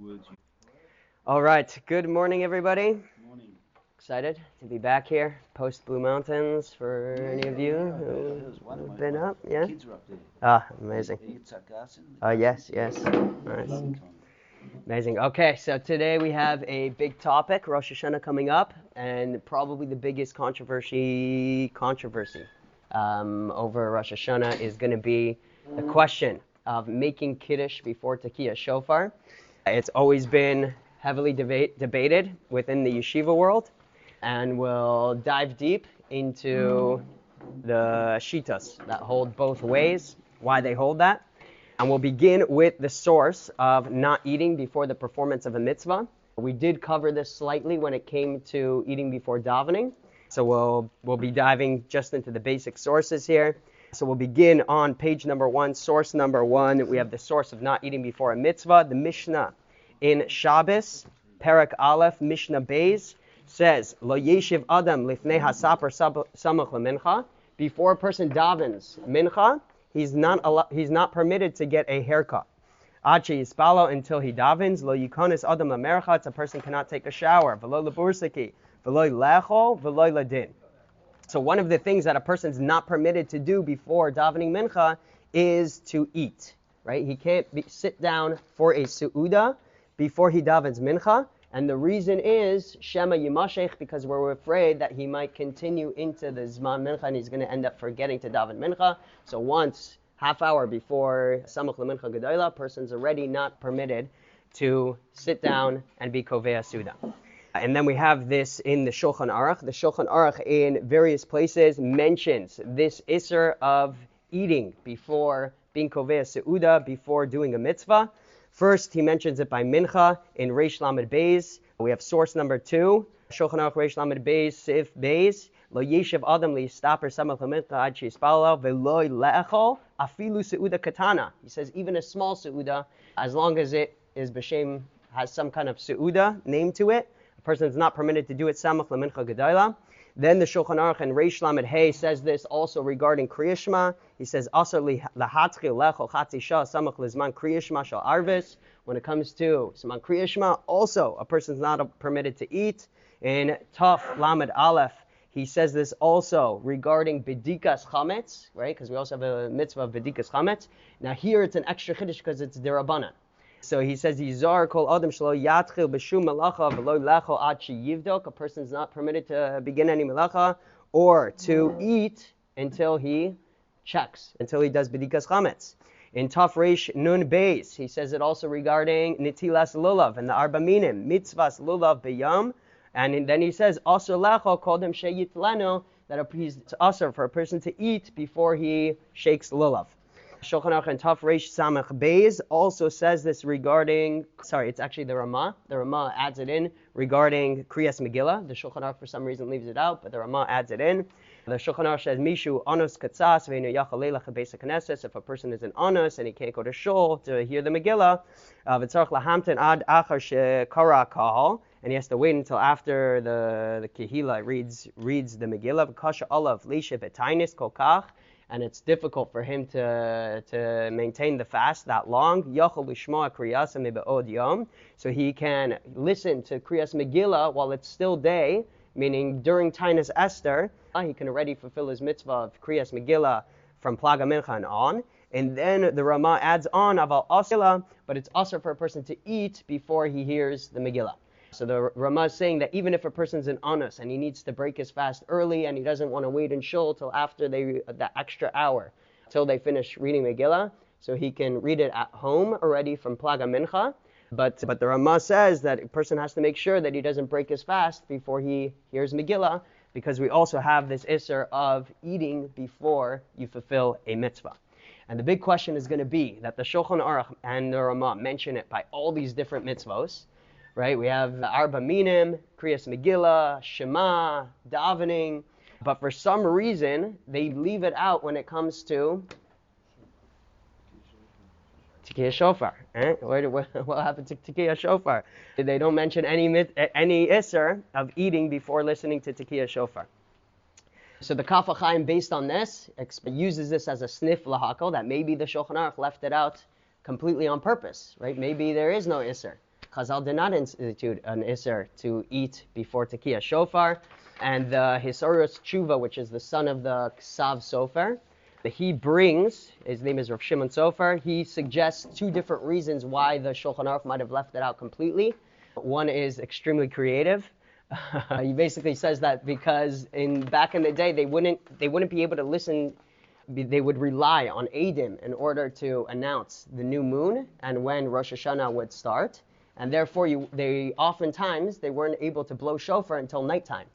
words you All right. Good morning, everybody. morning. Excited to be back here post Blue Mountains for any of you Yeah, who heard- I heard one of have been up. Yeah. Kids are up there. Ah, amazing. Garson. Uh, yes, yes. Nice. Amazing. Okay, so today we have a big topic, Rosh Hashanah coming up, and probably the biggest controversy controversy um, over Rosh Hashanah is going to be the question of making kiddush before Tekiah Shofar. It's always been heavily debate, debated within the yeshiva world, and we'll dive deep into the shitas that hold both ways, why they hold that. And we'll begin with the source of not eating before the performance of a mitzvah. We did cover this slightly when it came to eating before davening. So we'll, we'll be diving just into the basic sources here. So we'll begin on page number one, source number one. We have the source of not eating before a mitzvah. The Mishnah in Shabbos, Perak Aleph, Mishnah Beis, says, Lo yeshiv adam lifnei hasaper samach lemincha. Before a person davens mincha, he's not, he's not permitted to get a haircut. Achi yispalo until he davens. Lo yikonis adam lamerchatz. A person cannot take a shower. Velo lebursaki. Velo lechol. Velo ladin. So one of the things that a person's not permitted to do before davening mincha is to eat. Right? He can't be, sit down for a suuda before he davens mincha. And the reason is Shema Yimashech because we're afraid that he might continue into the Zman Mincha and he's going to end up forgetting to daven Mincha. So once, half hour before Samach LeMincha Gedoyla, person's already not permitted to sit down and be Kovea Suda. And then we have this in the Shulchan Aruch. The Shulchan Aruch in various places mentions this Isser of eating before being Kovea Seuda, before doing a mitzvah. First, he mentions it by Mincha in Reish Lamed Beis. We have source number two, Shulchan Aruch Reish Lamed Beis, Sif Beis. Lo yeshiv adam li staper samach lemincha ad shispalo veloy le'echol afilu seuda katana. He says even a small seuda, as long as it is b'shem has some kind of seuda name to it, a person is not permitted to do it samach lemincha gedayla. Then the Shulchan Aruch and Reish Lamed Hey says this also regarding Kriyashma. He says arvis. When it comes to Saman Kriyashma, also a person's not permitted to eat. In Taf Lamed Aleph, he says this also regarding Bedikas Chametz, right? Because we also have a mitzvah of Bedikas Chametz. Now here it's an extra chiddush because it's derabanan. So he says, Yizar kol adam shlo yatchil b'shum melacha v'lo lecho ad yivdok. A person's not permitted to begin any melacha or to eat until he checks, until he does bedikas chametz. In Taf Reish Nun Beis, he says it also regarding nitilas lulav and the arba minim, mitzvahs lulav b'yam. And then he says, also lecho called him sheyitleno, that it's also for a person to eat before he shakes lulav. Shulchan Aruch and Taf Reish Samach Beis also says this regarding, sorry, it's actually the Ramah. The Ramah adds it in regarding Kriyas Megillah. The Shulchan Aruch for some reason leaves it out, but the Ramah adds it in. The Shulchan Aruch says, Mishu Anos Katsas Veinu Yachalelach Beis Knesses. If a person is an Anos and he can't go to Shul to hear the Megillah, uh, V'tzarch Lahamten Ad Achar Shekara Kahal, and he has to wait until after the the Kehila reads reads the Megillah. Kasha Olav Lisha Vetainis Kokach and it's difficult for him to, to maintain the fast that long. So he can listen to Kriyas Megillah while it's still day, meaning during Tainus Esther, he can already fulfill his mitzvah of Kriyas Megillah from Plaga Mincha and on. And then the Ramah adds on Aval Asila, but it's also for a person to eat before he hears the Megillah. So the Ramah is saying that even if a person's an honest and he needs to break his fast early and he doesn't want to wait in shul till after they the extra hour till they finish reading Megillah, so he can read it at home already from Plaga Mincha. But but the Ramah says that a person has to make sure that he doesn't break his fast before he hears Megillah, because we also have this isser of eating before you fulfill a mitzvah. And the big question is going to be that the Shulchan Aruch and the Ramah mention it by all these different mitzvos right? We have Arba Minim, Kriyas Megillah, Shema, davening, but for some reason they leave it out when it comes to Tikiyah Shofar. Eh? What, what, what happened to Tikiyah Shofar? They don't mention any any isser of eating before listening to Tikiyah Shofar. So the Kaf HaChaim, based on this, uses this as a sniff lahakal that maybe the Shulchan Aruch left it out completely on purpose, right? Maybe there is no Isser. Chazal did not institute an Isser to eat before Tekiah Shofar. And the Hisorus Tshuva, which is the son of the Ksav Sofer, that he brings, his name is Rav Shimon Sofer, he suggests two different reasons why the Shulchan Aruch might have left it out completely. One is extremely creative. he basically says that because in back in the day they wouldn't they wouldn't be able to listen they would rely on Adim in order to announce the new moon and when Rosh Hashanah would start, and therefore you, they oftentimes they weren't able to blow shofar until nighttime,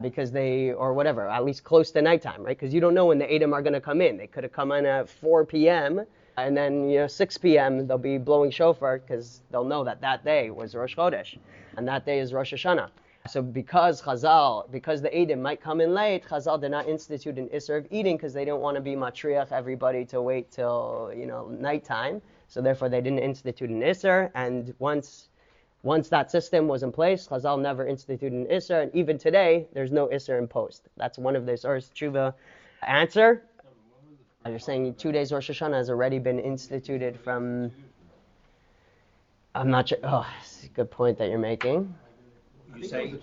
because they or whatever at least close to nighttime, right? Because you don't know when the Adim are going to come in. They could have come in at 4 p.m. and then you know 6 p.m. they'll be blowing shofar because they'll know that that day was Rosh Chodesh, and that day is Rosh Hashanah. So because Chazal, because the Eidim might come in late, Chazal did not institute an Isser of eating because they didn't want to be matriach everybody to wait till you know nighttime. So therefore they didn't institute an Isser. And once once that system was in place, Chazal never instituted an Isser. And even today, there's no Isser imposed. That's one of the Source Tshuva answer. You're saying two days Rosh Hashanah has already been instituted from. I'm not sure. Oh, it's a good point that you're making. You say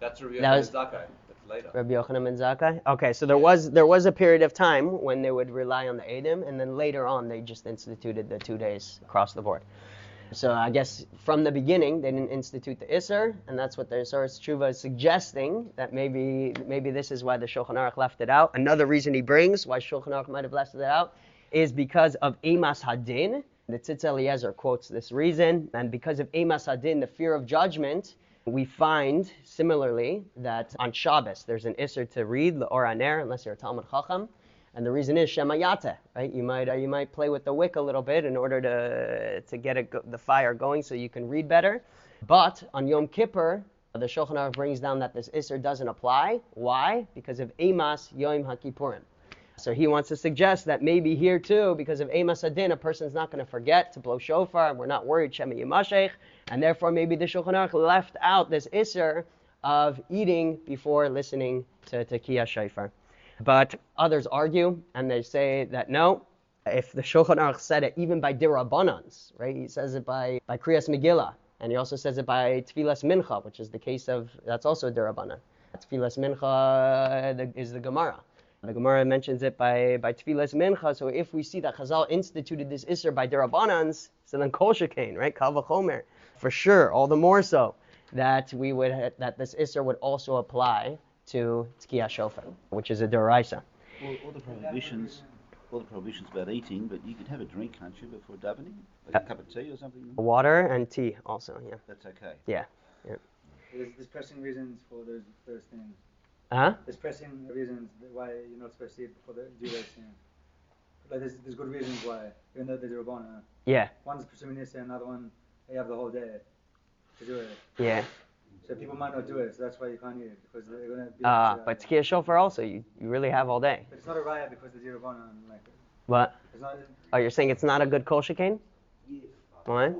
that's Rabbi That was- Yochanan Zakkai. That's later. Rabbi Yochanan ben Zakkai. Okay, so there was there was a period of time when they would rely on the Adim, and then later on they just instituted the two days across the board. So I guess from the beginning they didn't institute the Isser, and that's what the Source Tshuva is suggesting that maybe maybe this is why the Shulchan Aruch left it out. Another reason he brings why Shulchan Aruch might have left it out is because of Emas Hadin. The Tzitz Eliezer quotes this reason, and because of Emas Hadin, the fear of judgment, we find similarly that on Shabbos there's an Isser to read the Oraner unless you're a Talmud Chacham, and the reason is Shemayate, right? You might uh, you might play with the wick a little bit in order to to get go- the fire going so you can read better. But on Yom Kippur, the Shulchan Aruch brings down that this Isser doesn't apply. Why? Because of Emas Yom HaKippurim. So he wants to suggest that maybe here too, because of Emas Adin, a person's not going to forget to blow shofar, and we're not worried Shema Yimashech, and therefore maybe the Shulchan Aruch left out this Isser of eating before listening to Tekiah Shofar. But others argue, and they say that no, if the Shulchan Aruch said it even by dirabbanans, right? He says it by, by Kriyas Megillah, and he also says it by Tfilas Mincha, which is the case of, that's also dirabbanan. Tfilas Mincha is the Gemara. The Gemara mentions it by, by Tfilas Mincha, so if we see that Chazal instituted this Isser by dirabbanans, so then Kol Shekain, right? Kal V'chomer, for sure, all the more so that we would that this Isser would also apply to Tkiyah Shofar, which is a Deraisa. All, all the prohibitions, all the prohibitions about eating, but you can have a drink, can't you, before davening? Uh, Like a cup of tea or something? Water and tea also, yeah. That's okay. Yeah. There's, there's pressing reasons for those those things. Huh? There's pressing reasons why you're not supposed to eat before the those things. Like there's, there's good reasons why, even though there's a Rabbana. Yeah. One's this and another one you have the whole day to do it. Yeah. So people might not do it, so that's why you can't eat it because they're gonna be. Ah, Uh, but Tkiyah Shofar also, you, you really have all day. But it's not a riot because the a Rabbana and like What? it's not. Oh, you're saying it's not a good Kol Shekain? What?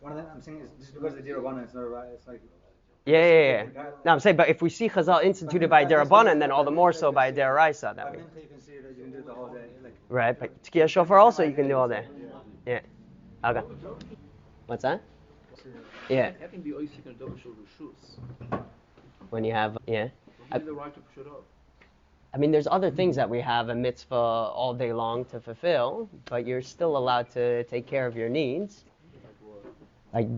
One of them I'm saying is just because there's a Rabbana, it's not a riot. It's like. Yeah, yeah, yeah. No, I'm saying, but if we see Chazal instituted by Derabanan, then all the more so by Deraisa. That But way. mentally you can see that you can do it the whole day. Like Right, but Tkiyah Shofar also you can do all day. Yeah. Okay. What's that? Yeah. How can be oisik and double shoulder? When you have, yeah. Give you the right to push it off. I mean, there's other things that we have a mitzvah all day long to fulfill, but you're still allowed to take care of your needs. Like,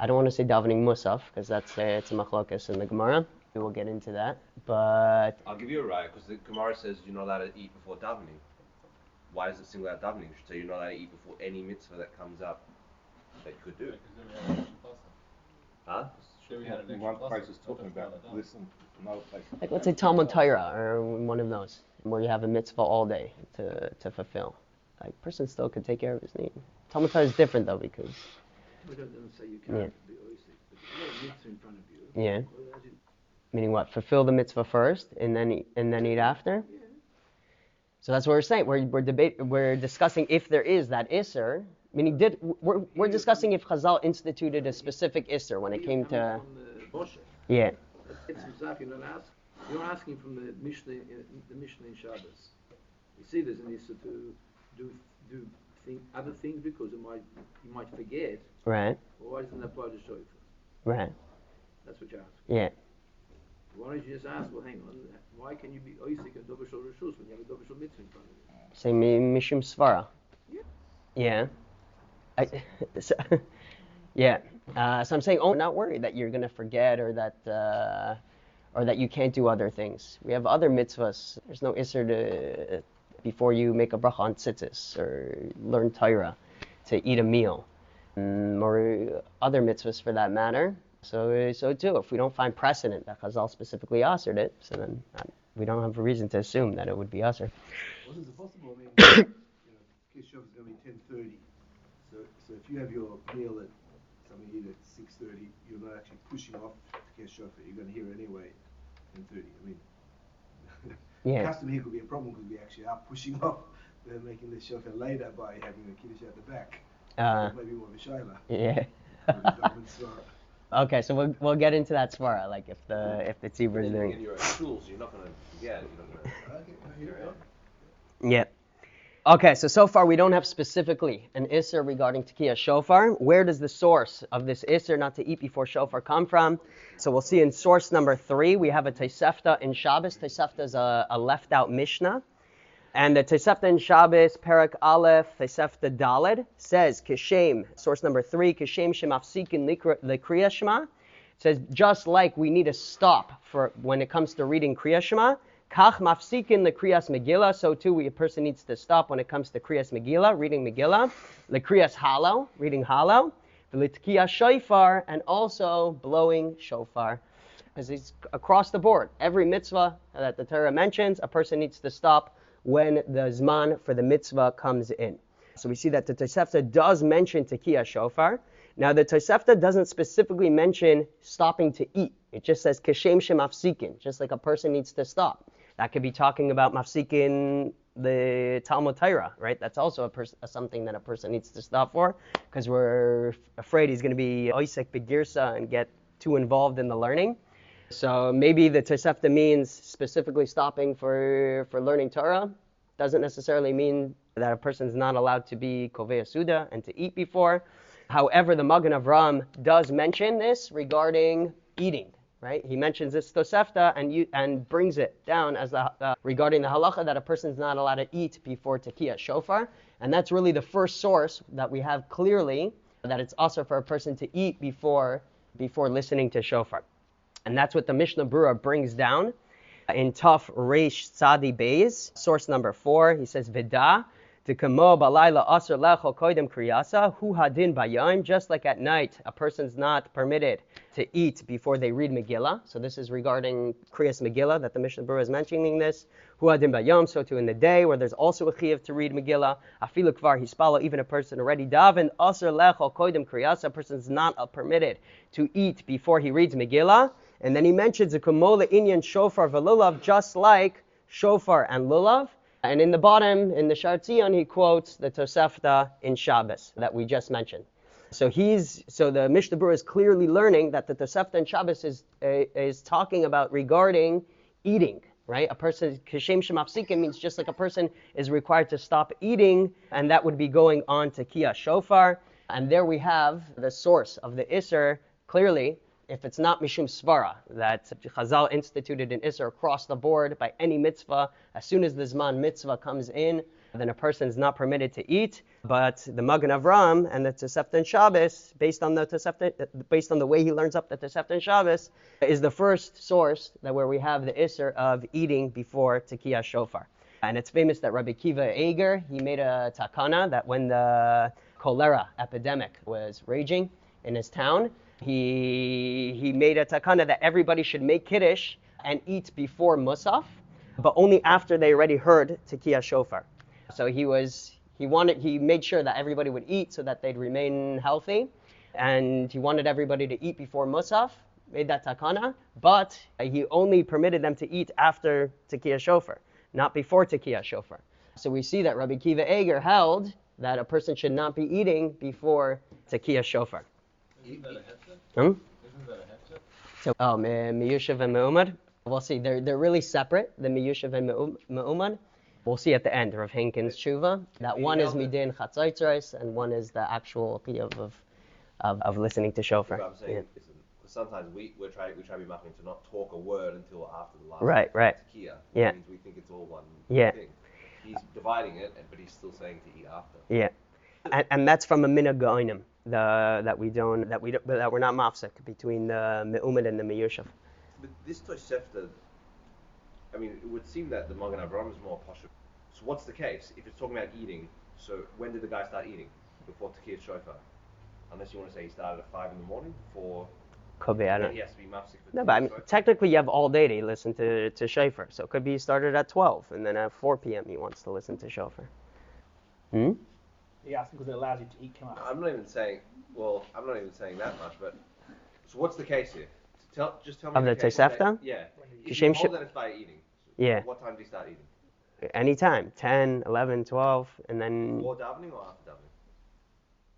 I don't want to say davening musaf because that's a, it's a machlokas in the Gemara. We will get into that, but I'll give you a right because the Gemara says you're not allowed to eat before davening. Why does it single out davening? So you're not allowed to eat before any mitzvah that comes up that you could do. It. Huh? In one place is talking about listen, another place. like let's say Talmud Torah or one of those where you have a mitzvah all day to, to fulfill. Like, person still could take care of his need. Talmud Torah is different though because But it doesn't say you Yeah. can't be oisik. But you have mitzvah in front of you. yeah. Well, Meaning what? Fulfill the mitzvah first and then eat, and then eat after. So that's what we're saying. We're we're debate we're discussing if there is that isser. Meaning, did we're, we're discussing if Chazal instituted a specific isser when it came to From uh, the Boshe. yeah It's Mizrach, you're not ask, you're asking from the Mishnah, in- the Mishnah in Shabbos. You see, there's an issue to do do think other things because it might you might forget. Right. Well, why doesn't that apply to shofar? Right. That's what you ask. Yeah. Why don't you just ask? Well, hang on. Why can you be oisik and dover shul rishus when you have a dover shul mitzvah in front of you? Say mi- mishum svara. Yeah. Yeah. I, so, yeah. Uh, so I'm saying, oh, not worry that you're gonna forget or that uh, or that you can't do other things. We have other mitzvahs. There's no isser to before you make a bracha on tzitzis or learn Torah to eat a meal, mm, or other mitzvahs for that matter. So so too, if we don't find precedent that Chazal specifically authored it, so then uh, we don't have a reason to assume that it would be usher. Wasn't it possible? I mean, you know, Kishov is going to be ten thirty. So, so if you have your meal at something you eat at six thirty, you're not actually pushing off Kishov. You're going to hear anyway. Ten thirty. I mean, Yeah. custom here could be a problem because we actually are pushing off. They're making the shofar later by having the kiddush at the back. Uh, Maybe more of a shayla. yeah. But the government's, Okay, so we'll, we'll get into that svara, like if the if the tzibur is in doing. your own tools, you're not going to forget. You're not going okay, I hear to. you. Okay, so so far we don't have specifically an isser regarding tekiah shofar. Where does the source of this isser not to eat before shofar come from? So we'll see in source number three we have a Tosefta in Shabbos. Tosefta is a, a left out Mishnah. And the Tosefta in Shabbos, Perak Aleph, Tosefta Daled, says, Kishem, source number three, Kishem Shemafsikin Likriya Shema, says, just like we need to stop for when it comes to reading Kriya Shema, Kach Mafsikin Likriyas Megillah, so too a person needs to stop when it comes to Kriyas Megillah, reading Megillah, Likriyas Halo, reading Halo, the Litkiya Shofar, and also blowing Shofar because it's across the board. Every mitzvah that the Torah mentions, a person needs to stop when the zman for the mitzvah comes in. So we see that the Tosefta does mention tekiah shofar. Now the Tosefta doesn't specifically mention stopping to eat. It just says keshem shemafsikin, just like a person needs to stop. That could be talking about mafsikin the Talmud Torah, right? That's also a pers- something that a person needs to stop for because we're afraid he's going to be oisek begirsa and get too involved in the learning. So maybe the Tosefta means specifically stopping for, for learning Torah. Doesn't necessarily mean that a person's not allowed to be Kovei Suda and to eat before. However, the Magen Avram does mention this regarding eating, right? He mentions this Tosefta and, you, and brings it down as the, uh, regarding the halacha that a person's not allowed to eat before Tekiah Shofar. And that's really the first source that we have clearly that it's also for a person to eat before, before listening to Shofar. And that's what the Mishnah Brura brings down in Tuf Reish Tzadi Beis, source number four. He says, Vida, Hadin just like at night, a person's not permitted to eat before they read Megillah. So this is regarding Kriyas Megillah, that the Mishnah Brura is mentioning this. Hadin so too in the day, where there's also a chiyuv to read Megillah. Afilu kvar hispalo, even a person already daven, aser lecho koidem kriyasa, a person's not uh, permitted to eat before he reads Megillah. And then he mentions a kumola inyan shofar velulav, just like shofar and lulav. And in the bottom, in the Shartzion, he quotes the Tosefta in Shabbos that we just mentioned. So he's so the Mishnah Brura is clearly learning that the Tosefta in Shabbos is is talking about regarding eating, right? A person kashem shemafsikin means just like a person is required to stop eating, and that would be going on to kia shofar. And there we have the source of the Isser clearly if it's not Mishum Svara, that Chazal instituted an Isser across the board by any mitzvah, as soon as the Zman mitzvah comes in, then a person is not permitted to eat. But the Magen Avram and the Tosefta and Shabbos, based on the Tosefta, based on the way he learns up the Tosefta and Shabbos, is the first source that where we have the Isser of eating before Tekiah Shofar. And it's famous that Rabbi Kiva Eiger, he made a takana that when the cholera epidemic was raging in his town, he, he made a takana that everybody should make kiddush and eat before musaf, but only after they already heard tekiah shofar. So he was he wanted he made sure that everybody would eat so that they'd remain healthy, and he wanted everybody to eat before musaf. Made that takana, but he only permitted them to eat after tekiah shofar, not before tekiah shofar. So we see that Rabbi Kiva Eiger held that a person should not be eating before tekiah shofar. Isn't that a hefzer? Hmm? Isn't that a hefzer? So, oh, Mi- Miyushav and Me'umad. We'll see. They're, they're really separate, the Miyushav and Me'um- Me'umad. We'll see at the end Rav Henkin's tshuva. That one is midin chatzaitzrais, and one is the actual chiyuv of, of of listening to shofar. I'm saying, Yeah. listen, 'cause sometimes we we're trying we try to be machmir to not talk a word until after the last Right, right. tekiah. Yeah. Means we think it's all one Yeah. thing. He's dividing it, but he's still saying to eat after. Yeah, and, and that's from a minhag gaonim, the that we don't that we don't, that we're not mafsek between the me'umid and the meyushav. But this Tosefta, I mean, it would seem that the Magen Avraham is more posh. So what's the case? If it's talking about eating, so when did the guy start eating? Before Tekiyat Shofar? Unless you want to say he started at 5 in the morning for... Could be, I don't. he has to be mafsik No, but I mean, technically you have all day to listen to to shofar, so it could be he started at 12, and then at 4 p.m. he wants to listen to shofar. Hmm. He asked because it allows you to eat kamash. I'm not even saying, well, I'm not even saying that much, but... So what's the case here? Tell, just tell me Of the case. Tosefta? Yeah. If Kishem you sh- hold that it's by eating, so Yeah. what time do you start eating? Anytime, 10, 11, 12, and then Before davening or after davening?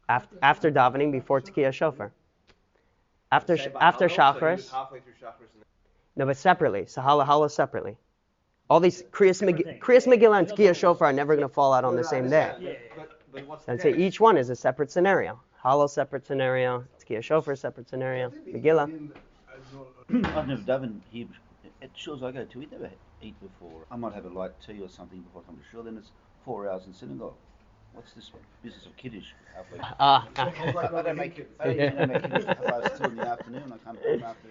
after after davening before Tekiyah shofar. After sh- after Hallel, so he was shachris. halfway through shachris and No, but separately. Sahala Hala separately. All these Kriyas Separate Meg- things. Kriyas Megillah and yeah. Tekiyah shofar are never going to fall out on the same day. Yeah, yeah. But, but what's the I'd say each one is a separate scenario. Hollow separate scenario, Tekiyah shofar separate scenario, Megillah. I've never davened here. At shul's I go to, we never eat before. I might have a light tea or something before I come to shul. Then it's four hours in synagogue. What's this business of kiddush? halfway? Ah, I don't make it. I don't even make kiddush until about two in the afternoon. I can't come after.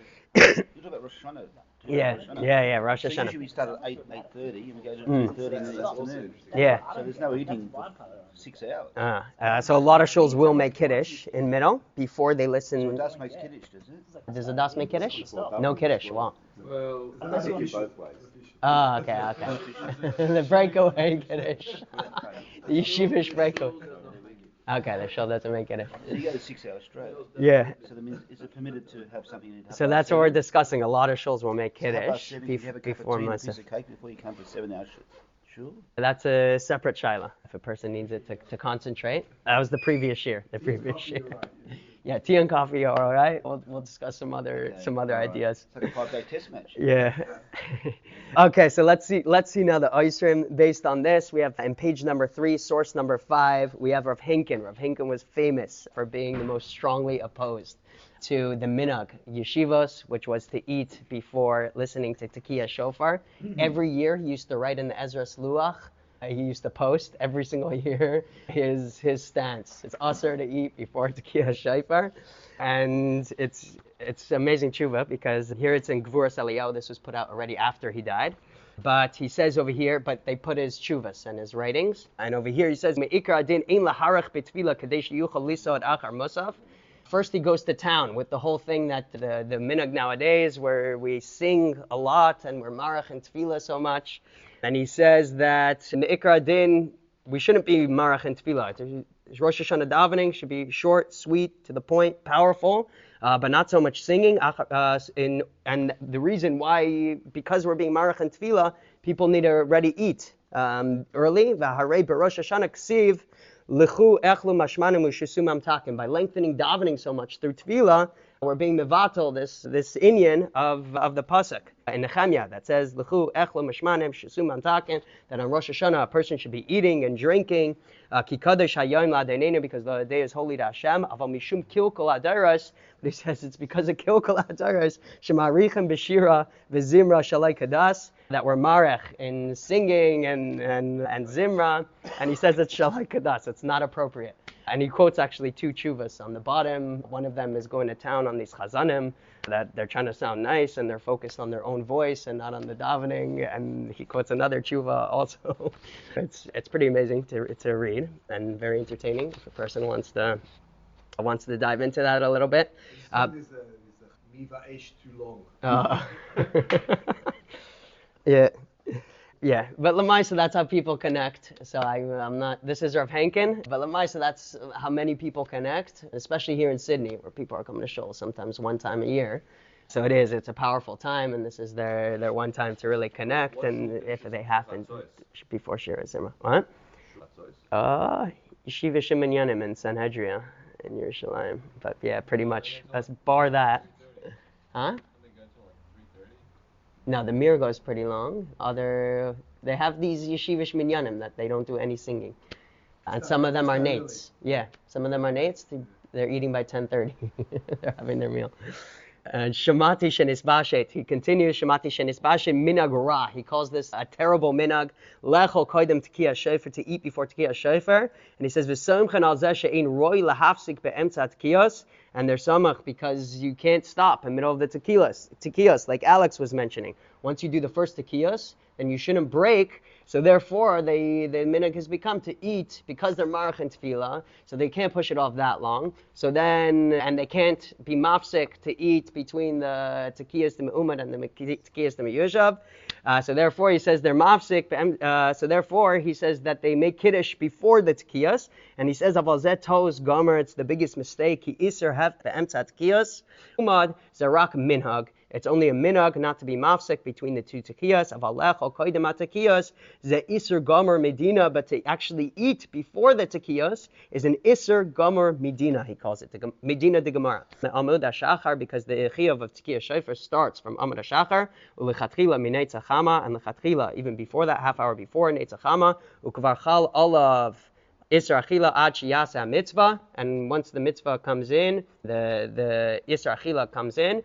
You talk about Rosh Hashanah. Do yeah, Rosh Hashanah? yeah, yeah, Rosh So usually Hashanah. we start at eight, eight thirty, and we go to Mm. two thirty in the afternoon. Yeah. So there's no eating for six hours. Uh, uh, so a lot of shuls will make kiddush in middle before they listen. So listen. das makes kiddush, does it? Does the das make kiddush? No kiddush. Wow. Well, I think it both ways. Ah, okay, okay. the breakaway kiddush. The yeshivish breakaway. Okay, the shul doesn't make kiddush. So you go to six hours straight. Yeah. So that means is it permitted to have something? at half So that's what we're discussing. A lot of shuls will make So kiddush seven, you have a bef- before tea Masa. piece of cake before you come to seven hours shul. That's a separate shaila if a person needs it to, to concentrate. That was the previous year. The previous year. Yeah, tea and coffee are all right. We'll, we'll discuss some other Okay, some other right. ideas. It's like a five-day test match. Yeah. okay, so let's see. Let's see now the Oisrim. Based on this, we have in page number three, source number five, we have Rav Henkin. Rav Henkin was famous for being the most strongly opposed to the minhag yeshivos, which was to eat before listening to Tekiah Shofar. Hmm. Every year, he used to write in the Ezra's Luach. He used to post every single year his his stance. It's usher to eat before Tekiah Shofar, and it's it's amazing tshuva because here it's in Gvuras Eliyahu. This was put out already after he died. But he says over here, but they put his chuvas and his writings. And over here he says, Me'ikra adin ein laharach kadesh yuchal achar musaf. First he goes to town with the whole thing that the, the minhag nowadays where we sing a lot and we're marach and tefillah so much. And he says that Me'ikra Din, we shouldn't be marach and tefillah. Rosh Hashanah davening should be short, sweet, to the point, powerful, uh, but not so much singing. Uh, in, and the reason why, because we're being marach and tefillah, people need to already eat um, early. V'harei Hashanah ksiv echlu. By lengthening davening so much through tefillah, we're being mevatel this this inyan of of the pasuk in Nehemiah that says lichu echlu mashmanim shusumam takim. That on Rosh Hashanah a person should be eating and drinking. Uh, Ki kadosh hayom la'adeinenu because the day is holy to Hashem. Aval mishum kilkol adaras. But he says it's because of kilkol adaras shemarichem b'shira v'zimra shalai kadas that we're marech in singing and, and, and zimra, and he says it's shalai kadas. It's not appropriate. And he quotes actually two chuvas on the bottom. One of them is going to town on these chazanim that they're trying to sound nice and they're focused on their own voice and not on the davening. And he quotes another chuva also. it's it's pretty amazing to to read and very entertaining if a person wants to wants to dive into that a little bit. Uh, There's a, there's a too long. uh, yeah. Yeah, but Lamaisa, that's how people connect. So I, I'm not. This is Rav Henkin, but Lamaisa, that's how many people connect, especially here in Sydney, where people are coming to shul sometimes one time a year. So it is. It's a powerful time, and this is their their one time to really connect. And if they happen before Shira Zimra, what? Uh, Yeshiva Shimon Yanim in Sanhedria in Yerushalayim. But yeah, pretty much. Let's bar that. Huh? No, the mirror goes pretty long. Other They have these yeshivish minyanim that they don't do any singing, and some of them are nates. Yeah, some of them are nates. They're eating by 10:30. They're having their meal. And Shamati Shenisbashet, he continues, Shamati Shenisbashet minag ra. He calls this a terrible minag. Lechol koidem tekiya shofar, to eat before tekiya shofar. And he says, V'somchen al zeh she'ein roi lahafsik be'emtza tekiyos. And they're samach because you can't stop in the middle of the tekiyos, tekiyos, like Alex was mentioning. Once you do the first tekiyos, then you shouldn't break. So therefore, they, the minhag has become to eat because they're marach and tefillah, so they can't push it off that long. So then, and they can't be mafsik to eat between the tekiyas the me'umad and the tekiyas the me'yushav. Uh, so therefore, he says they're mafsik. Uh, so therefore, he says that they make kiddush before the tekiyas, and he says aval zeh toes gomer. It's the biggest mistake. He iser have be'emtza tekiyas. Umad zarak minhag. It's only a minhag not to be mafsek between the two tekiyas. Avalech or koidem tekiyas ze iser gomer medina, but to actually eat before the tekiyas is an iser gomer medina. He calls it the medina de gemara. Amud hashachar because the chiyav of tekiyah shofar starts from amud hashachar ulechatchila minei tzachama and lechatchila even before that half hour before netzachama ukvar chal olav. Isra Achila ad mitzvah, and once the mitzvah comes in, the the Isra Achila comes in.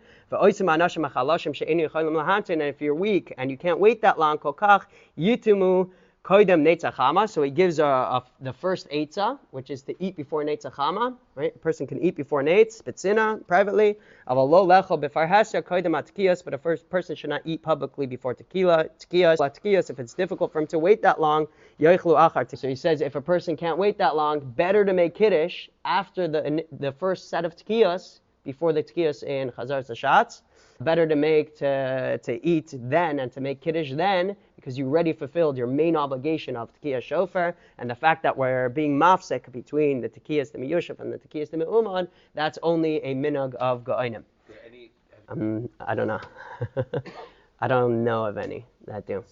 And if you're weak and you can't wait that long, kokach yitumu koidem netzachama. So he gives a, a, the first eitzah, which is to eat before netzachama. Right, a person can eat before netz, betzina, privately. Aval lo lecho befar hasya koidem atkiyas, but a first person should not eat publicly before tequila, tekiyas, tekiyas. If it's difficult for him to wait that long, yoichlu. So he says if a person can't wait that long, better to make kiddush after the the first set of tekiyas before the tekiyas in chazar zashatz. Better to make to to eat then and to make kiddush then because you already fulfilled your main obligation of tekiyah shofar and the fact that we're being mafsek between the tekiyas the miyushaf and the tekiyas the me'uman, that's only a minhag of ga'onim. Yeah, any, Um, I don't know. I don't know of any that do.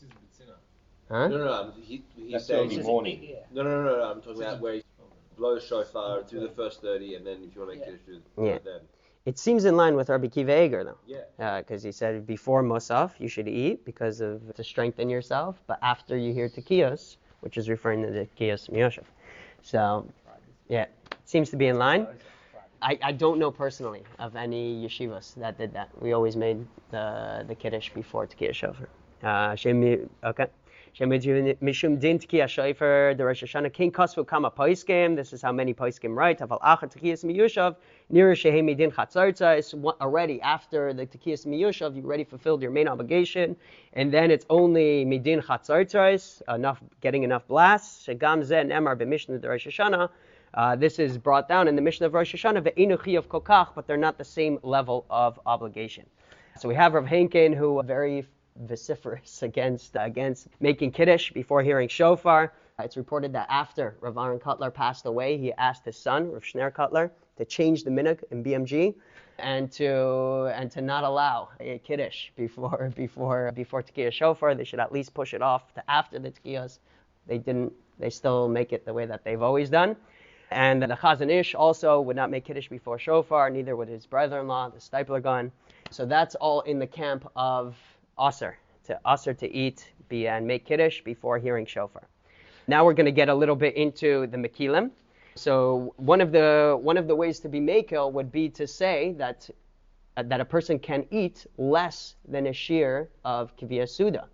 Huh? no, no, no. um, He, he That's said. early morning. Yeah. No, no, no, no. I'm talking about where you blow the shofar, do the first 30, and then if you want to make Yeah. kiddush, do Yeah. it then. It seems in line with Rabbi Kiva Eiger though. Yeah. because he said before Musaf you should eat because of to strengthen yourself, but after you hear Tekiyos, which is referring to the Tekiyos Miyoshev. So, yeah, seems to be in line. I, I don't know personally of any yeshivas that did that. We always made the the kiddush before Tekiyah Shofar. Uh, okay. Mishum Din Tekiyah Shofar, the Rosh Hashanah King Kosvu Kama Poiskim. This is how many Poiskim write. Aval Acha Tekiyas Miyushav. Nira Shehe Midin Chatzartza. It's already after the Tekiyas Miyushav, you already fulfilled your main obligation. And then it's only Midin Chatzartza, enough, getting enough blasts. Shegam Zeh Nemar B'Mishnah the Rosh Hashanah. Uh, this is brought down in the Mishnah of Rosh Hashanah, ve'enuchi of kokach, but they're not the same level of obligation. So we have Rav Henkin, who very vociferous against against making kiddush before hearing shofar. It's reported that after Rav Aaron Kotler passed away, he asked his son, Rav Schneur Kotler, to change the minhag in BMG and to and to not allow a kiddush before before before Tekiyah shofar. They should at least push it off to after the Tekiyahs. They didn't. They still make it the way that they've always done. And the Chazon Ish also would not make Kiddush before Shofar, neither would his brother-in-law, the Steipler Gaon. So that's all in the camp of Aser, to Aser to eat be, and make Kiddush before hearing Shofar. Now we're going to get a little bit into the Mekilim. So one of the one of the ways to be Mekel would be to say that uh, that a person can eat less than a shear of Kiviyah Suda,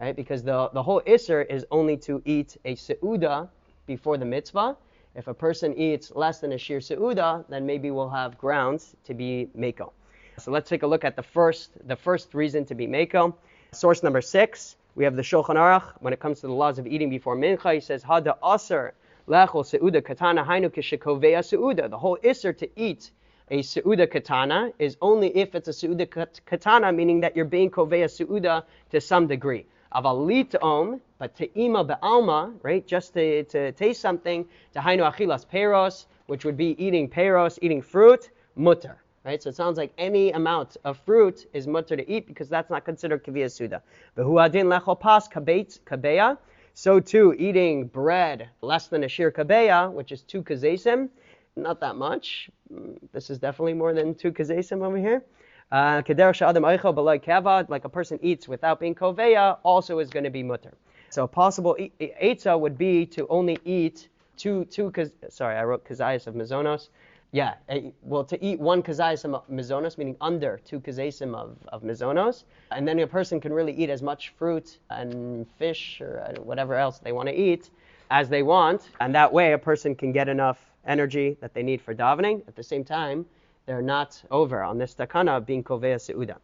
right? Because the, the whole Isser is only to eat a Seuda before the mitzvah. If a person eats less than a sheer Seuda, then maybe we'll have grounds to be Mako. So let's take a look at the first the first reason to be Mako. Source number six, we have the Shulchan Aruch. When it comes to the laws of eating before Mincha, he says, Hada Aser lechol Seuda katana hainu kishekovea Seuda. The whole Isser to eat a Seuda katana is only if it's a Seuda katana, meaning that you're being kovea Seuda to some degree. Avalit om, but to ima be'alma, right, just to, to taste something, to hainu achilas peros, which would be eating peros, eating fruit, mutter. Right, so it sounds like any amount of fruit is mutter to eat because that's not considered kaviyah suda. Behuadin lechol pas kabeit kabeya. So too, eating bread less than a shir kabeya, which is two kazesim, not that much. Mm, This is definitely more than two kazesim over here. Uh, like a person eats without being koveya, also is going to be mutter. So a possible eitzah would be to only eat two two sorry I wrote kazayas of mizonos. Yeah, well to eat one kazayas of mizonos, meaning under two kazasim of, of mizonos, and then a person can really eat as much fruit and fish or uh, whatever else they want to eat as they want, and that way a person can get enough energy that they need for davening. At the same time, they're not over on this takana of being kovea seuda.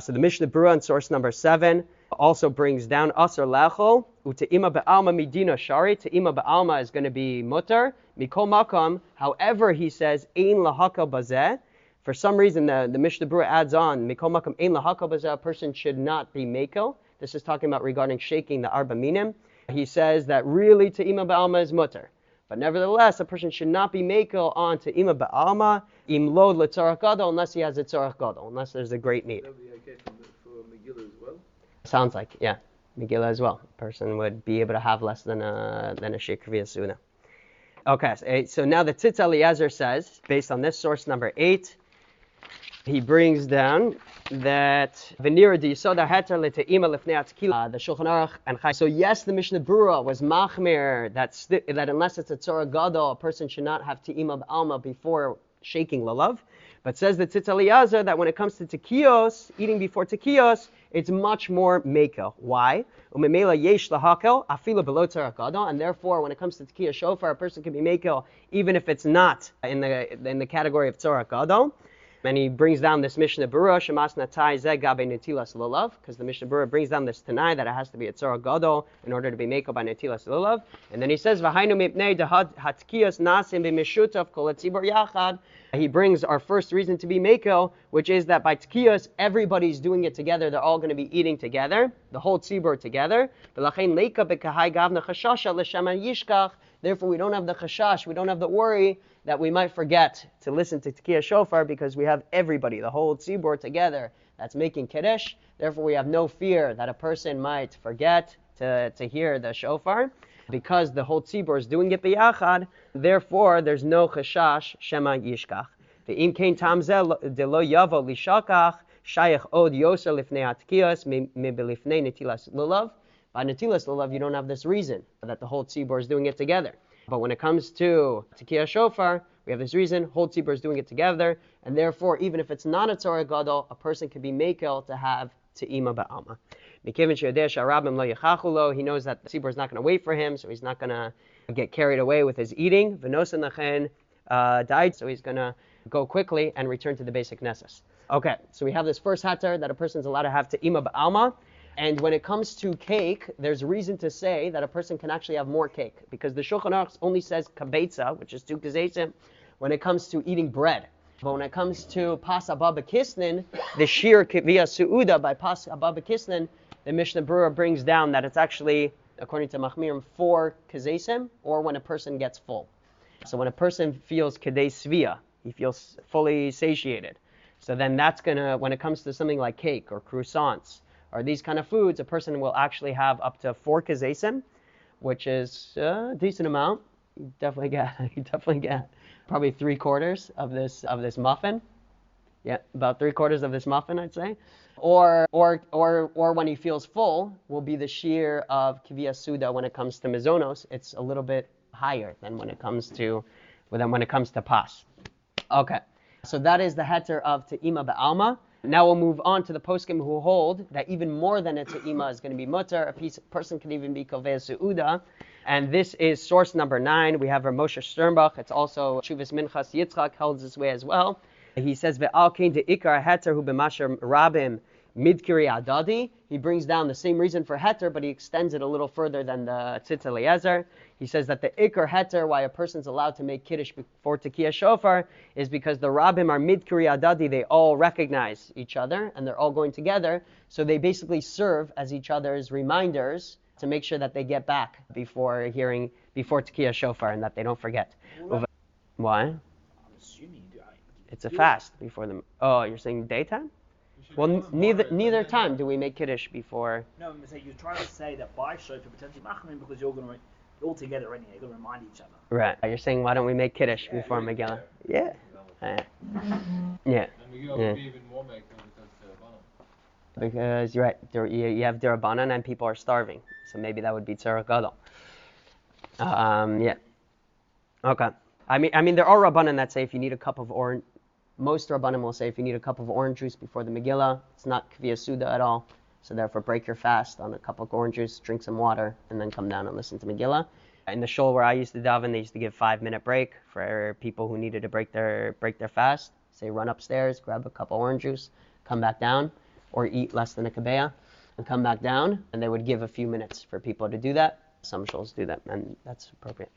So the Mishnah Brura in source number seven also brings down Asr Lachol, Ute'ima Ba'alma Midina Shari. Te'ima Ba'alma is going to be mutter. Mikol Makam, however, he says, Ein Lahakal Bazeh. For some reason, the, the Mishnah Brura adds on, Mikol Makam Ein Lahakal Bazeh, a person should not be Mako. This is talking about regarding shaking the Arba Minim. He says that really Te'ima Ba'alma is mutter. But nevertheless, a person should not be mako on to ima ba'alma im lo letzarach gadol unless he has a tzarach gadol, unless there's a great need. Sounds like, yeah, Megillah as well. A person would be able to have less than a than a shikr via suna. Okay, so, eh, now the Tzitz Eliezer says, based on this source number eight, he brings down that venira di yisoda heter leteima lefnei atzkila, the Shulchan Aruch and Chai. So yes, the Mishnah Brura was machmir that sti- that unless it's a tzara gadol, a person should not have teima alma before shaking lalav. But says the Tzitz that when it comes to tekios, eating before tekios, it's much more meko. Why? And therefore when it comes to tekiah shofar, a person can be meko even if it's not in the in the category of gadol. And he brings down this Mishnah Berurah, Shemas Natai Zeg Gabe Netilas Lulav, because the Mishnah Berurah brings down this Tanai that it has to be a Tzara Gadol in order to be made by Netilas Lulav. And then he says, V'hainu mipnei dehad hatkiyas nasim b'mishutav Kolatzibor yachad. He brings our first reason to be Mako, which is that by Tkiyas, everybody's doing it together. They're all going to be eating together, the whole tzibur together. Therefore, we don't have the chashash, we don't have the worry that we might forget to listen to Tekiah Shofar because we have everybody, the whole tzibur together that's making Kiddush. Therefore, we have no fear that a person might forget to, to hear the shofar because the whole tzibur is doing it biyachad. Therefore, there's no chashash shema yishkach. Tamzel de lo yavo lishakach shayach od yoser lifnei hatkiyas mibelifnei netilas lulav. By netilas lulav, you don't have this reason that the whole tzibur is doing it together. But when it comes to Tekiah Shofar, we have this reason, whole tzibur is doing it together, and therefore, even if it's not a Tzorah Gadol, a person can be makel to have Te'ima Ba'alma. He knows that the tzibur is not going to wait for him, so he's not going to get carried away with his eating. V'nosen lachen uh, died, so he's going to go quickly and return to the basic nessus. Okay, so we have this first hatter that a person is allowed to have Te'ima Ba'alma, and when it comes to cake, there's reason to say that a person can actually have more cake because the Shulchan Aruch only says kabetza, which is two kazetim, when it comes to eating bread. But when it comes to pas ababa kisnin, the shir via suuda by pas ababa kisnin, the Mishnah Brura brings down that it's actually, according to Machmirim, four kazesim, or when a person gets full. So when a person feels kadei svia, he feels fully satiated. So then that's gonna, when it comes to something like cake or croissants, or these kind of foods, a person will actually have up to four kazesim, which is a decent amount. You definitely get, you definitely get probably three quarters of this of this muffin. Yeah, about three quarters of this muffin, I'd say. Or or or or when he feels full, will be the shear of kivia suda when it comes to mizonos. It's a little bit higher than when it comes to than when it comes to pas. Okay, so that is the heter of te'ima ba'alma. Now we'll move on to the poskim who hold that even more than a te'ima is going to be mutter. A piece, person can even be koveh su'uda. And this is source number nine. We have Moshe Sternbuch. It's also Chuvas Minchas Yitzchak holds this way as well. He says, Ve'al kein de ikar heter hu b'masher rabim midkiri adadi. He brings down the same reason for heter, but he extends it a little further than the Tzitz Eliezer. He says that the ikar heter, why a person's allowed to make kiddush before tekiah shofar, is because the rabbim are midkiri adadi. They all recognize each other and they're all going together. So they basically serve as each other's reminders to make sure that they get back before hearing before tekiah shofar and that they don't forget. Why? I'm assuming you do. I, It's a fast before them. Oh, you're saying daytime? Well, neither neither time do we make kiddush before. no, I'm saying you're trying to say that by shofar potentially machmir because you're going to all together anyway. You're going to remind each other. Right. You're saying why don't we make kiddush before Megillah? Yeah. Yeah. And Yeah. would be even more because it's Balaam. Because you're right, there, you, you have derabanan and people are starving, so maybe that would be tzarech gadol. Um, yeah. Okay. I mean, I mean, there are rabbanan that say if you need a cup of orange, most Rabbanim will say if you need a cup of orange juice before the Megillah, it's not kviya suda at all. So therefore, break your fast on a cup of orange juice, drink some water, and then come down and listen to Megillah. In the shul where I used to daven, they used to give five minute break for people who needed to break their break their fast. Say run upstairs, grab a cup of orange juice, come back down, or eat less than a kabeya, and come back down. And they would give a few minutes for people to do that. Some shuls do that, and that's appropriate.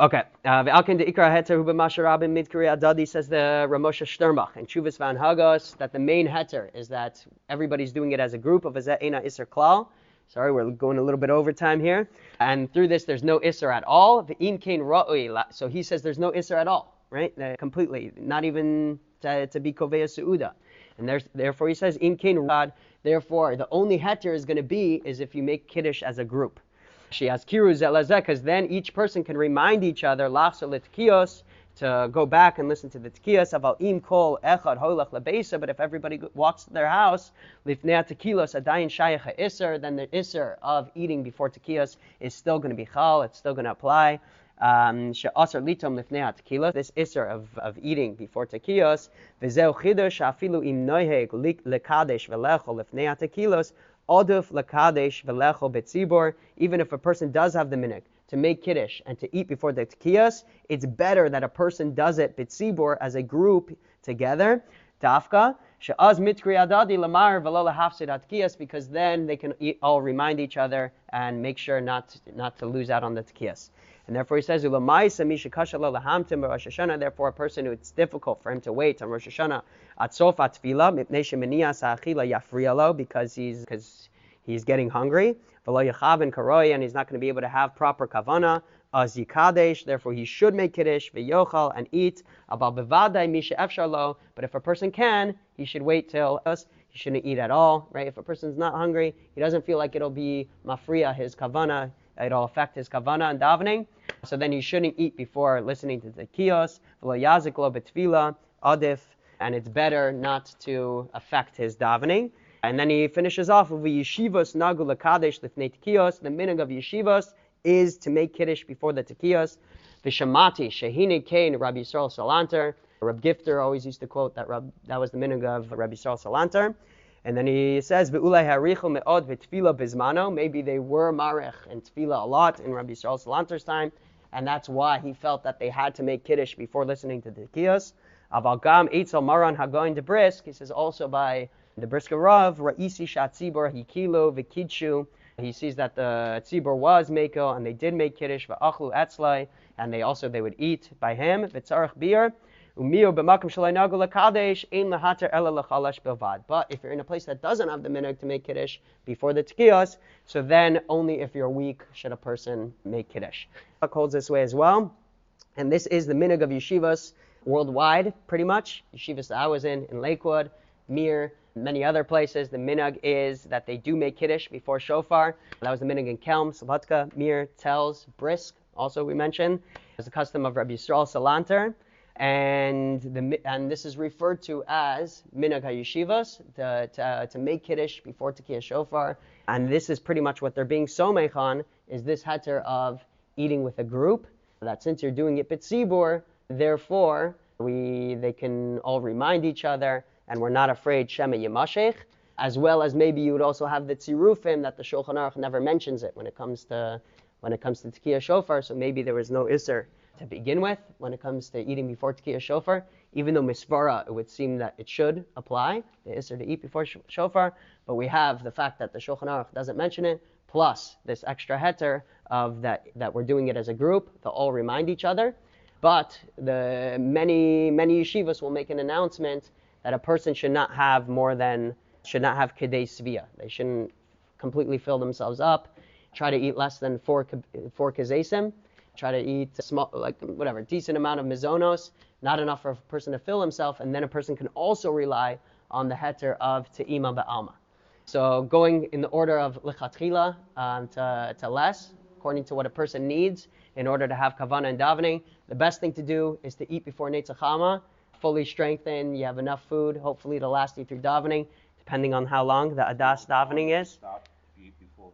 Okay. Uh, V'alken de ikra heter hu b'masharabim midkari adadi says the Ramosha Sternbuch and Chuvas van Hagos that the main heter is that everybody's doing it as a group of a ena iser klal. Sorry, we're going a little bit over time here. And through this, there's no iser at all. The in kain ra'ui. So he says there's no iser at all, right? Uh, completely, not even to, to be koveya suuda. And therefore he says in kain rad. Therefore, the only heter is going to be is if you make kiddush as a group. She has kiru zelazeh, because then each person can remind each other, lachsa kios to go back and listen to the tkiyas about im kol echad holach lebeisa. But if everybody walks to their house, lifnei tekilos adayin shayach iser, then the iser of eating before tekiyos is still going to be chal. It's still going to apply. Um, she'asar litom lifnei tekilos. This iser of, of eating before tekiyos. V'zeu chidush afilu im noiheg lekadesh velechol lifnei tekilos. Velecho betzibor. Even if a person does have the minik to make kiddush and to eat before the tkiyas, it's better that a person does it betzibor as a group together. Dafka she'az mitri adadi lamar velo lahafsid tkiyas because then they can all remind each other and make sure not to, not to lose out on the tkiyas. And therefore he says, Therefore, a person who it's difficult for him to wait on Rosh Hashanah at sofa tefila, because he's because he's getting hungry, and he's not going to be able to have proper kavana. Azikadesh, therefore he should make kiddush, v'yochal, and eat. But if a person can, he should wait till us. He shouldn't eat at all, right? If a person's not hungry, he doesn't feel like it'll be mafriya his kavana, it'll affect his kavana and davening. So then you shouldn't eat before listening to the kios, yaziklo betvila, adif, and it's better not to affect his davening. And then he finishes off with yeshivas nagu lakadesh lifnei. The meaning of yeshivas is to make kiddush before the tekiyos. Vishamati shehine kain Rabbi Yisrael Salanter. Rabbi Gifter always used to quote that Rab, that was the meaning of Rabbi Yisrael Salanter. And then he says, "Ve'ulay harichu me'od v'tfila bizmano." Maybe they were marech and tefillah a lot in Rabbi Yisrael Salanter's time, and that's why he felt that they had to make kiddush before listening to the kiyos. Avalgam eitzel maran hagoin de brisk. He says also by the brisker Rav Ra'isi Shatzibor Hikilo Vikidshu. He sees that the tzibor was meko and they did make kiddush va'achlu etzlai, and they also they would eat by him v'tzarich beer. But if you're in a place that doesn't have the minhag to make kiddush before the tkiyos, so then only if you're weak should a person make kiddush. Chuck holds this way as well, and this is the minhag of yeshivas worldwide, pretty much. Yeshivas that I was in in Lakewood, Mir, many other places. The minhag is that they do make kiddush before shofar. That was the minhag in Kelm, Slobodka, Mir, Telz, Brisk. Also, we mentioned. It's the custom of Rabbi Yisrael Salanter and the and this is referred to as minhag yeshivas to, to, to make kiddush before tekiah shofar, and this is pretty much what they're being so on is this heter of eating with a group. That since you're doing it bitzibur, therefore we they can all remind each other, and we're not afraid shema yemashech. As well as maybe you would also have the tzirufim that the Shulchan Aruch never mentions it when it comes to when it comes to tekiah shofar. So maybe there was no iser to begin with when it comes to eating before Tekiah Shofar, even though Misvara, it would seem that it should apply, the Isser to eat before Shofar, but we have the fact that the Shulchan Aruch doesn't mention it, plus this extra heter of that, that we're doing it as a group to all remind each other. But the many, many yeshivas will make an announcement that a person should not have more than, should not have kedei svia. They shouldn't completely fill themselves up, try to eat less than four, four kazesim, try to eat small, like whatever, decent amount of mizonos, not enough for a person to fill himself, and then a person can also rely on the heter of te'ima ba'alma. So going in the order of lichatchila um, to, to less, according to what a person needs in order to have kavana and davening, the best thing to do is to eat before netzachama, fully strengthened, you have enough food, hopefully to last you through davening. depending on how long the adas davening is. Start if you eat before.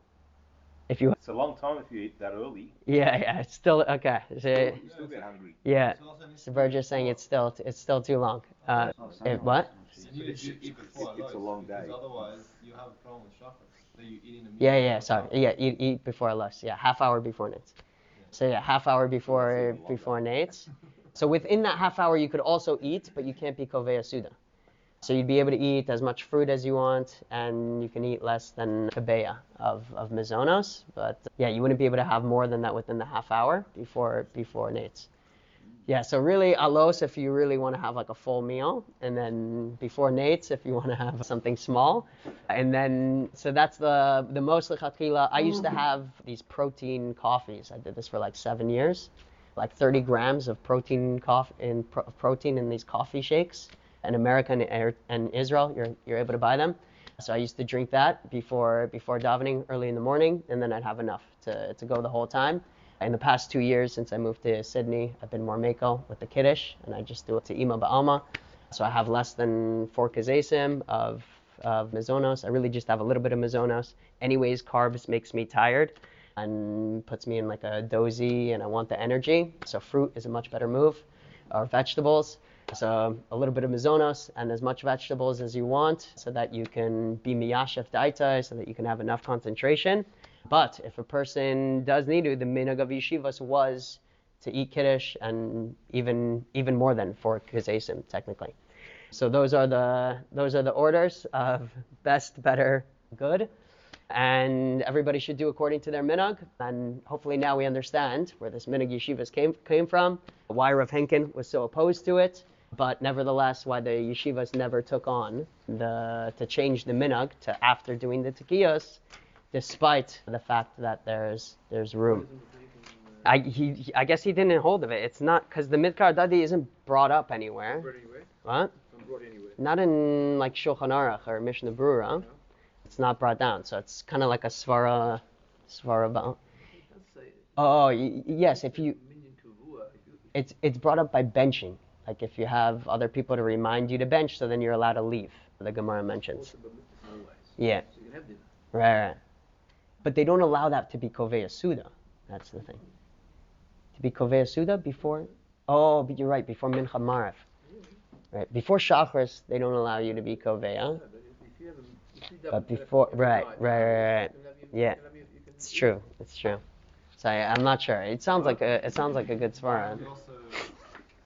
If you, It's a long time if you eat that early. yeah, yeah, it's still okay. So, You still get hungry. yeah, so Virgil's saying it's still it's still too long. Uh, Oh, if what? You need to eat before it's- it's a long day. Otherwise, you have a problem with shachar. That you eating a meal. Yeah, yeah, sorry. Yeah, eat, eat before Lus. Yeah, half hour before Nates. So yeah, half hour before before Nates. So within that half hour, you could also eat, but you can't be Kovea Suda. So you'd be able to eat as much fruit as you want, and you can eat less than Kabeya of, of Mizonos. But yeah, you wouldn't be able to have more than that within the half hour before before Nates. Yeah, so really alos if you really want to have like a full meal, and then before Nates if you want to have something small, and then so that's the the most lechatchila. I used to mm. have these protein coffees. I did this for like seven years, like 30 grams of protein coffee in pro- protein in these coffee shakes. In America and, and Israel, you're you're able to buy them. So I used to drink that before before davening early in the morning, and then I'd have enough to, to go the whole time. In the past two years since I moved to Sydney, I've been more mako with the kiddush, and I just do it to ima ba'alma. So I have less than four kazesim of of mizonos. I really just have a little bit of mizonos. Anyways, carbs makes me tired and puts me in like a dozy, and I want the energy. So fruit is a much better move, or vegetables. So a little bit of mizonos and as much vegetables as you want, so that you can be miyashef daitai, so that you can have enough concentration. But if a person does need to, the minhag of yeshivas was to eat kiddush and even even more than for kazesim technically. So those are the those are the orders of best, better, good, and everybody should do according to their minhag. And hopefully now we understand where this minhag yeshivas came came from, why Rav Henkin was so opposed to it, but nevertheless why the yeshivas never took on the to change the minhag to after doing the tekiyos, despite the fact that there's there's room. I he, he- I guess he didn't hold of it. It's not because the Midkar Dadi isn't brought up anywhere. Brought. What? Not brought anyway. Not in like Shulchan Aruch or Mishnah Brura. It's not brought down, so it's kind of like a svara, svara. ba- Oh, yes. If you, if you it's it's brought up by benching. Like if you have other people to remind you to bench, so then you're allowed to leave. The Gemara mentions. Yeah. So you can have dinner. Right, right. But they don't allow that to be Koveya Suda. That's the thing. To be Koveya Suda before. Oh, but you're right. Before Mincha Marif. Right. Before Shachris, they don't allow you to be Koveya. But if, if you have a, if you But before- right, right, right, right. you can have your- Yeah. you can have your- you can- It's true. It's true. So I, I'm not sure. It sounds like a it sounds like a good svara.